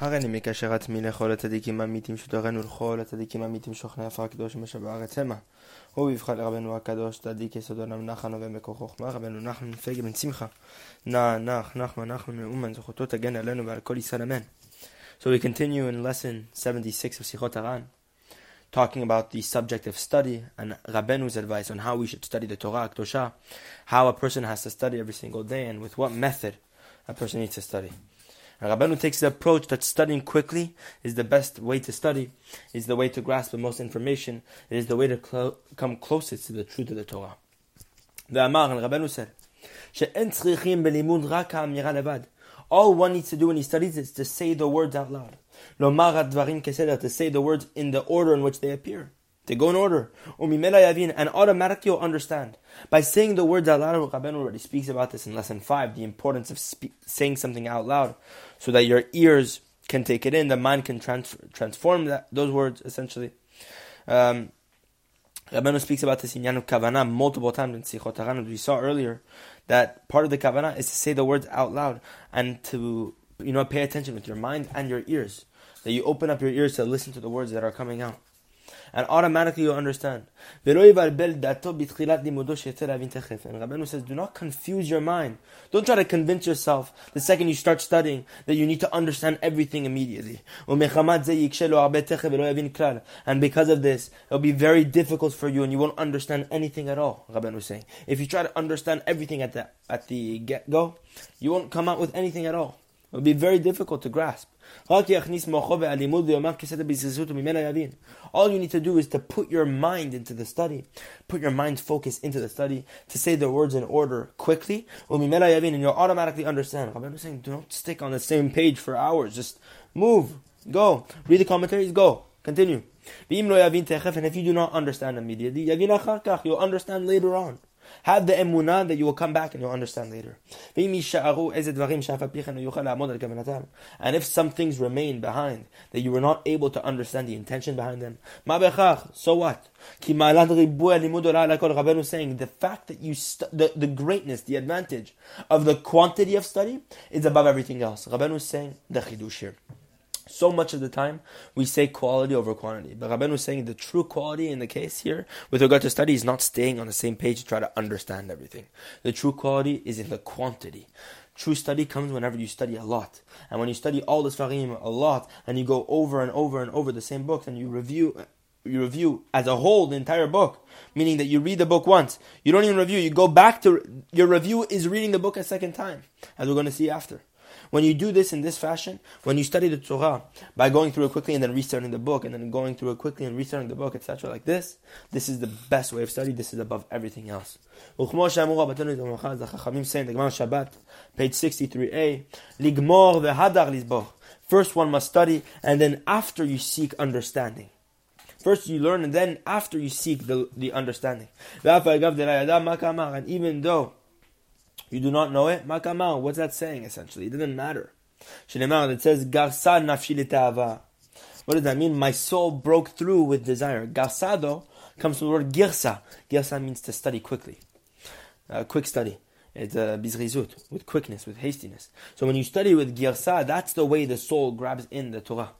הריני מקשר עצמי לכל הצדיקים האמיתים שתורנו לכל הצדיקים האמיתים שוכני עפר הקדוש המה. הוא לרבנו הקדוש צדיק נחנו ומקור חוכמה רבנו נחמן בן שמחה. נח נח נחמן נחמן מאומן זכותו תגן עלינו ועל כל ישראל אמן. So we continue in lesson 76 of Sichot Haran talking about the subject of study and Rabbenu's advice on how we should study the Torah Kedosha, how a person has to study every single day and with what method a person needs to study. Rabbanu takes the approach that studying quickly is the best way to study, is the way to grasp the most information, it is the way to come closest to the truth of the Torah. The Amar and Rabbanu said, all one needs to do when he studies is to say the words out loud. To say the words in the order in which they appear. They go in order. And automatically you'll understand. By saying the words out loud, Rabbeinu already speaks about this in lesson 5, the importance of spe- saying something out loud so that your ears can take it in, the mind can trans- transform that, those words essentially. Um, Rabbeinu speaks about this in Yanu Kavanah multiple times in Sichot we saw earlier, that part of the Kavanah is to say the words out loud and to you know pay attention with your mind and your ears. That you open up your ears to listen to the words that are coming out and automatically you'll understand. And Rabbeinu says, do not confuse your mind. Don't try to convince yourself the second you start studying that you need to understand everything immediately. And because of this, it'll be very difficult for you and you won't understand anything at all, Rabbeinu is saying. If you try to understand everything at the, at the get-go, you won't come out with anything at all. It will be very difficult to grasp. All you need to do is to put your mind into the study, put your mind's focus into the study, to say the words in order quickly, and you'll automatically understand. I'm saying, don't stick on the same page for hours. Just move, go, read the commentaries, go, continue. And if you do not understand immediately, you'll understand later on. Have the emunah that you will come back and you'll understand later. And if some things remain behind that you were not able to understand the intention behind them, so what? Saying the fact that you st- the, the greatness, the advantage of the quantity of study is above everything else. Rabbeinu is saying the chidush here. So much of the time, we say quality over quantity. But Rabbeinu was saying the true quality in the case here, with regard to study, is not staying on the same page to try to understand everything. The true quality is in the quantity. True study comes whenever you study a lot. And when you study all the Sfarim a lot, and you go over and over and over the same books, and you review you review as a whole the entire book, meaning that you read the book once. You don't even review, you go back to your review is reading the book a second time, as we're going to see after. When you do this in this fashion, when you study the Torah by going through it quickly and then restarting the book and then going through it quickly and restarting the book, etc., like this, this is the best way of study. This is above everything else. The Gemara Shabbat, page 63a, ligmor vehadar lizboch. First one must study, and then after you seek understanding. First you learn, and then after you seek the, the understanding. And even though you do not know it? What's that saying essentially? It doesn't matter. It says, Garsa nafshi What does that mean? My soul broke through with desire. Garsado comes from the word girsa. Girsa means to study quickly. Uh, quick study. It's uh, bizrizut, with quickness, with hastiness. So when you study with girsa, that's the way the soul grabs in the Torah.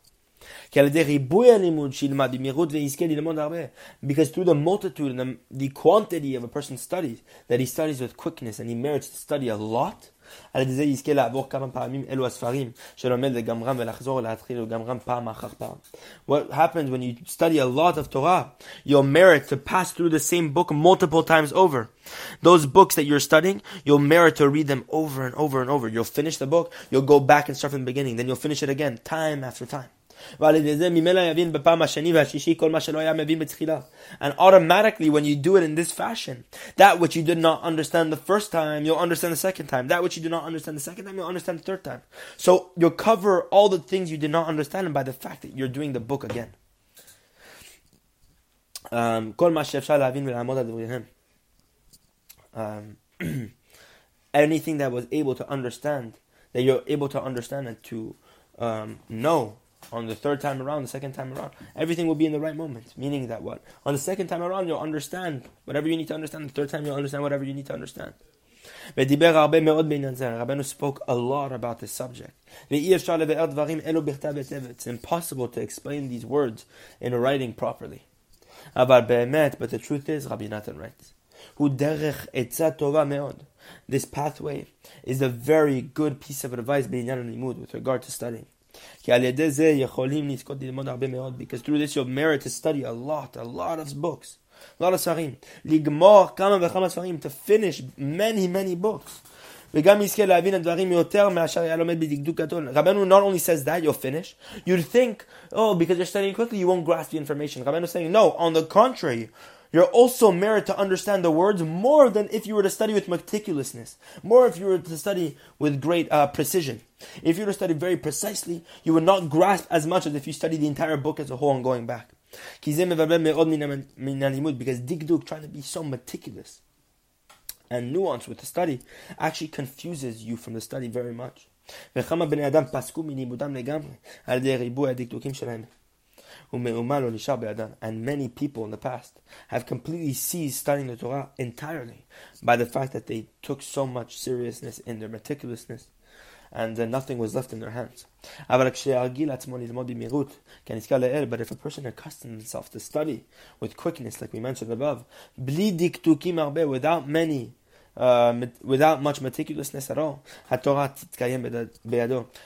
Because through the multitude and the, the quantity of a person's studies, that he studies with quickness and he merits to study a lot, what happens when you study a lot of Torah? You'll merit to pass through the same book multiple times over. Those books that you're studying, you'll merit to read them over and over and over. You'll finish the book, you'll go back and start from the beginning, then you'll finish it again, time after time. And automatically when you do it in this fashion, that which you did not understand the first time, you'll understand the second time. That which you did not understand the second time, you'll understand the third time. So you'll cover all the things you did not understand by the fact that you're doing the book again. Um, um anything that was able to understand, that you're able to understand and to um, know on the third time around, the second time around, everything will be in the right moment. Meaning that what? On the second time around, you'll understand whatever you need to understand. The third time, you'll understand whatever you need to understand. Rabbeinu spoke a lot about this subject. It's impossible to explain these words in writing properly. But the truth is, Rabbi Nathan writes, this pathway is a very good piece of advice with regard to studying. Because through this you'll merit to study a lot, a lot of books. A lot of Sfarim. לגמור kama וכמה ספרים. To finish many many books. וגם יזכה להבין הדברים יותר מאשר היה לומד בדקדוק גדול. רבנו not only says that you'll finish, you'd think, oh, because you're studying quickly, you won't grasp the information. רבנו saying, no, on the contrary you're also merit to understand the words more than if you were to study with meticulousness, more if you were to study with great uh, precision. If you were to study very precisely, you would not grasp as much as if you study the entire book as a whole and going back. Because dikduk, trying to be so meticulous and nuanced with the study, actually confuses you from the study very much. And many people in the past have completely ceased studying the Torah entirely by the fact that they took so much seriousness in their meticulousness and then nothing was left in their hands. But if a person accustoms himself to study with quickness, like we mentioned above, without many uh, without much meticulousness at all,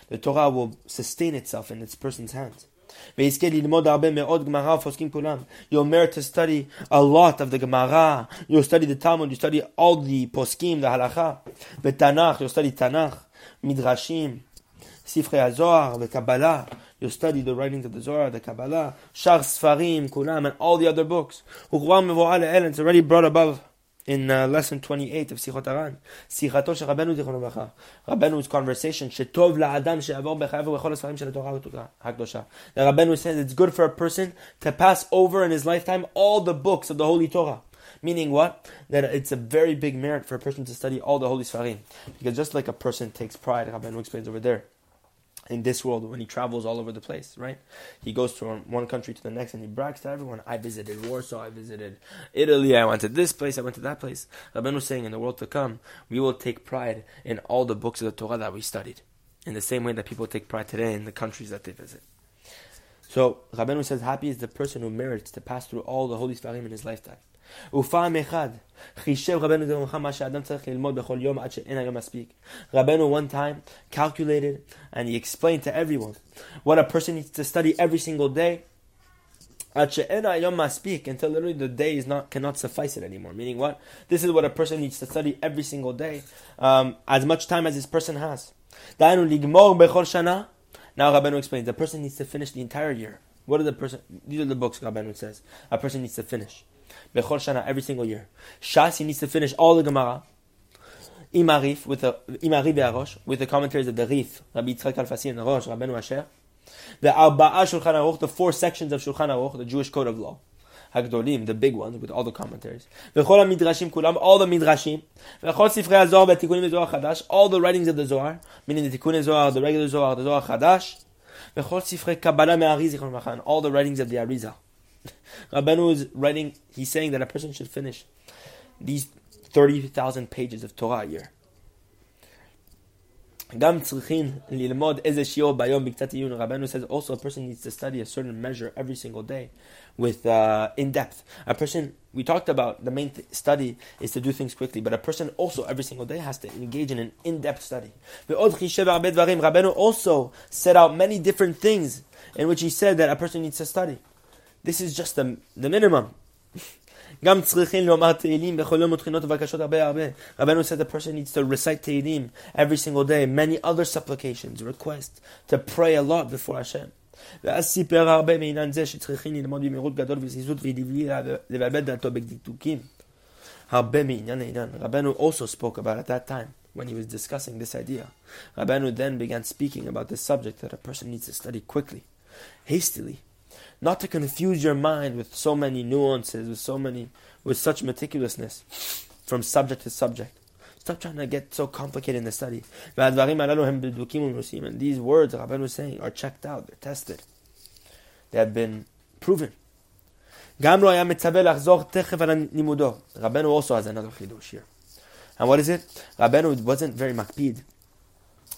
the Torah will sustain itself in its person's hands. You'll merit to study a lot of the Gemara. You'll study the Talmud. You study all the poskim, the halacha. The Tanakh. You'll study Tanakh, Midrashim, Sifrei HaZohar, the Kabbalah. You'll study the writings of the Zohar, the Kabbalah, Shar Sfarim, Kulam, and all the other books. It's already brought above in uh, lesson 28 of Sichot Haran. Sichato של רבנו זיכרונו לברכה. רבנו's conversation, שטוב לאדם שיעבור בחייו ובכל הספרים של התורה הקדושה. The רבנו says it's good for a person to pass over in his lifetime all the books of the Holy Torah. Meaning what? That it's a very big merit for a person to study all the holy Sfarim. Because just like a person takes pride, Rabbanu explains over there, in this world when he travels all over the place, right? He goes from one country to the next and he brags to everyone, I visited Warsaw, I visited Italy, I went to this place, I went to that place. Rabban was saying in the world to come, we will take pride in all the books of the Torah that we studied. In the same way that people take pride today in the countries that they visit. So Rabbeinu says, happy is the person who merits to pass through all the holy Sfarim in his lifetime. ופעם אחד חישב רבנו זרמך מה שאדם צריך ללמוד בכל יום עד שאין היום מספיק. רבנו one time calculated and he explained to everyone what a person needs to study every single day עד שאין היום מספיק until literally the day is not, cannot suffice it anymore. Meaning what? This is what a person needs to study every single day um, as much time as this person has. דהיינו לגמור בכל שנה now Rabbeinu explains the person needs to finish the entire year. What are the person? These are the books Rabbeinu says. A person needs to finish. Bechol Shana, every single year. Shas, he needs to finish all the Gemara. Imarif, with the Imari Be'arosh, with the commentaries of the Rif, Rabbi Yitzchak Alfasi and the Rosh, Rabbeinu Asher. The Arba'a Shulchan Aruch, the four sections of Shulchan Aruch, the Jewish code of law. Hagdolim, the big ones with all the commentaries. V'chol midrashim kulam, all the midrashim. V'chol sifrei HaZohar v'tikunim Zohar Chadash, all the writings of the Zohar, meaning the Tikkun Zohar, the regular Zohar, the Zohar Chadash. V'chol sifrei Kabbalah me'Arizal and all the writings of the Arizal. Rabbanu is writing, he's saying that a person should finish these 30,000 pages of Torah a year. גם צריכים ללמוד איזה שיעור ביום בקצת עיון. רבנו says also a person needs to study a certain measure every single day with uh, in depth. A person, we talked about the main th- study is to do things quickly, but a person also every single day has to engage in an in-depth study. Rabenu also set out many different things in which he said that a person needs to study. This is just the, the minimum. גם צריכים לומר תהילים בכל יום ותחינות ובקשות הרבה הרבה. רבנו said the person needs to recite תהילים every single day, many other supplications, requests, to pray a lot before Hashem. ואז סיפר הרבה מעניין זה שצריכים ללמוד במהירות גדול וזריזות ולבלי לבלבל דעתו בדקדוקים. הרבה מעניין העניין. רבנו also spoke about at that time when he was discussing this idea. Rabbeinu then began speaking about the subject that a person needs to study quickly, hastily, not to confuse your mind with so many nuances, with so many, with such meticulousness from subject to subject. Stop trying to get so complicated in the study. And these words Rabban was saying are checked out, they're tested. They have been proven. Rabban also has another chidush here. And what is it? Rabbeinu wasn't very makpid.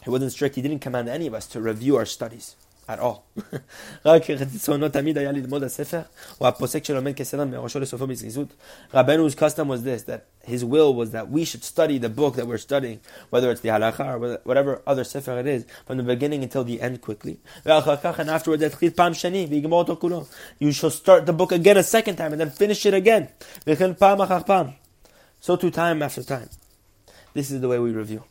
He wasn't strict. He didn't command any of us to review our studies at all. Rabbeinu's custom was this, that his will was that we should study the book that we're studying, whether it's the halacha or whatever other sefer it is, from the beginning until the end quickly. And afterwards, you shall start the book again a second time and then finish it again. So to time after time. This is the way we review.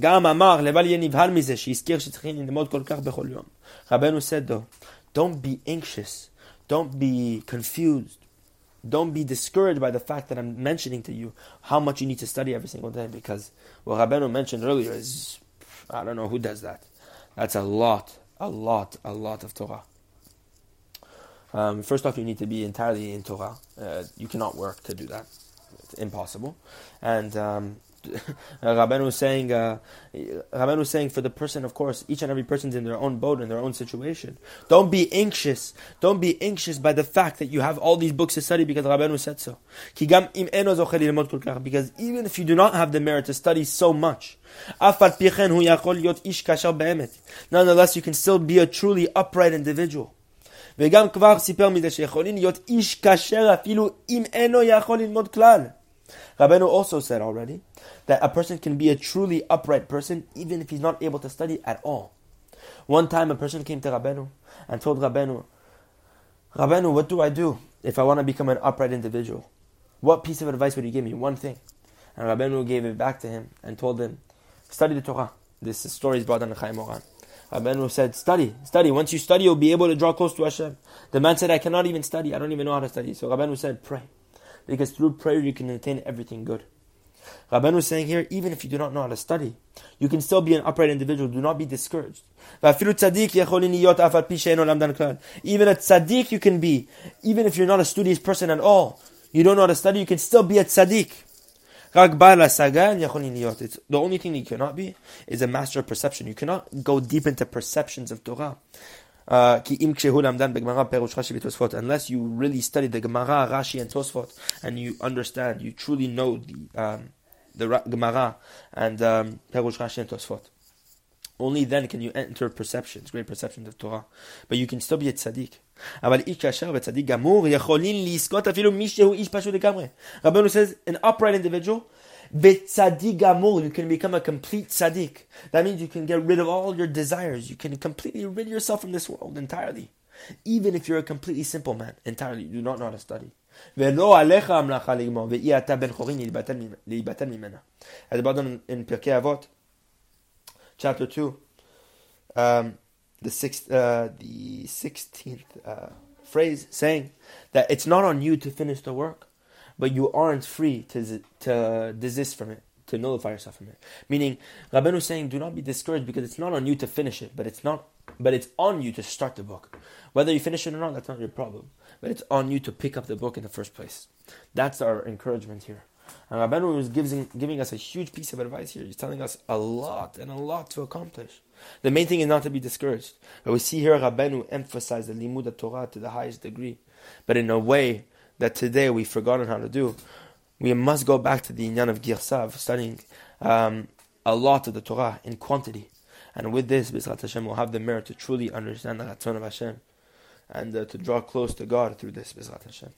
גם אמר, לבל יהיה נבהל מזה, שהזכיר שצריכים ללמוד כל כך בכל יום. רבנו said though, don't be anxious, don't be confused, don't be discouraged by the fact that I'm mentioning to you how much you need to study every single day, because what Rabenu mentioned earlier is, I don't know who does that. That's a lot, a lot, a lot of Torah. Um, first off, you need to be entirely in Torah. Uh, you cannot work to do that. It's impossible. And um, Rabbeinu was saying, uh, Rabbeinu was saying for the person, of course, each and every person's in their own boat, in their own situation. Don't be anxious. Don't be anxious by the fact that you have all these books to study because Rabbeinu said so. Because even if you do not have the merit to study so much, nonetheless you can still be a truly upright individual. וגם כבר סיפר מזה שיכולים להיות איש כשר אפילו אם אינו יכול ללמוד כלל. Rabbeinu also said already that a person can be a truly upright person even if he's not able to study at all. One time a person came to Rabbeinu and told Rabbeinu, Rabbeinu, what do I do if I want to become an upright individual? What piece of advice would you give me? One thing. And Rabbeinu gave it back to him and told him, study the Torah. This story is brought down in Chayei Moharan. Rabbeinu said, study, study. Once you study, you'll be able to draw close to Hashem. The man said, I cannot even study. I don't even know how to study. So Rabbeinu said, pray. Because through prayer you can attain everything good. Rabban was saying here, even if you do not know how to study, you can still be an upright individual. Do not be discouraged. Even a tzaddik you can be, even if you're not a studious person at all. You don't know how to study, you can still be a tzaddik. The only thing you cannot be is a master of perception. You cannot go deep into perceptions of Torah. Uh, unless you really study the Gemara, Rashi, and Tosfot, and you understand, you truly know the um, the Gemara and um, Perush Rashi and Tosfot. Only then can you enter perceptions, great perceptions of Torah. But you can still be a tzaddik. אבל איש כאשר וצדיק גמור יכולים לזכות אפילו מי שהוא איש פשוט לגמרי. רבנו says, an upright individual V'tzadik gamur, you can become a complete tzaddik. That means you can get rid of all your desires. You can completely rid yourself from this world entirely. Even if you're a completely simple man, entirely, you do not know how to study. At the bottom in Pirkei Avot, chapter 2, um, the, chapter 2, uh, the 16th uh, phrase saying that it's not on you to finish the work but you aren't free to, to desist from it, to nullify yourself from it. Meaning, Rabbeinu is saying, do not be discouraged because it's not on you to finish it, but it's not, but it's on you to start the book. Whether you finish it or not, that's not your problem. But it's on you to pick up the book in the first place. That's our encouragement here. And Rabbeinu is giving, giving us a huge piece of advice here. He's telling us a lot and a lot to accomplish. The main thing is not to be discouraged. But we see here Rabbeinu emphasize the limud Torah to the highest degree, but in a way that today we've forgotten how to do, we must go back to the inyan of Girsav, studying um, a lot of the Torah in quantity. And with this, B'ezrat Hashem will have the merit to truly understand the Ratzon of Hashem and uh, to draw close to God through this, B'ezrat Hashem.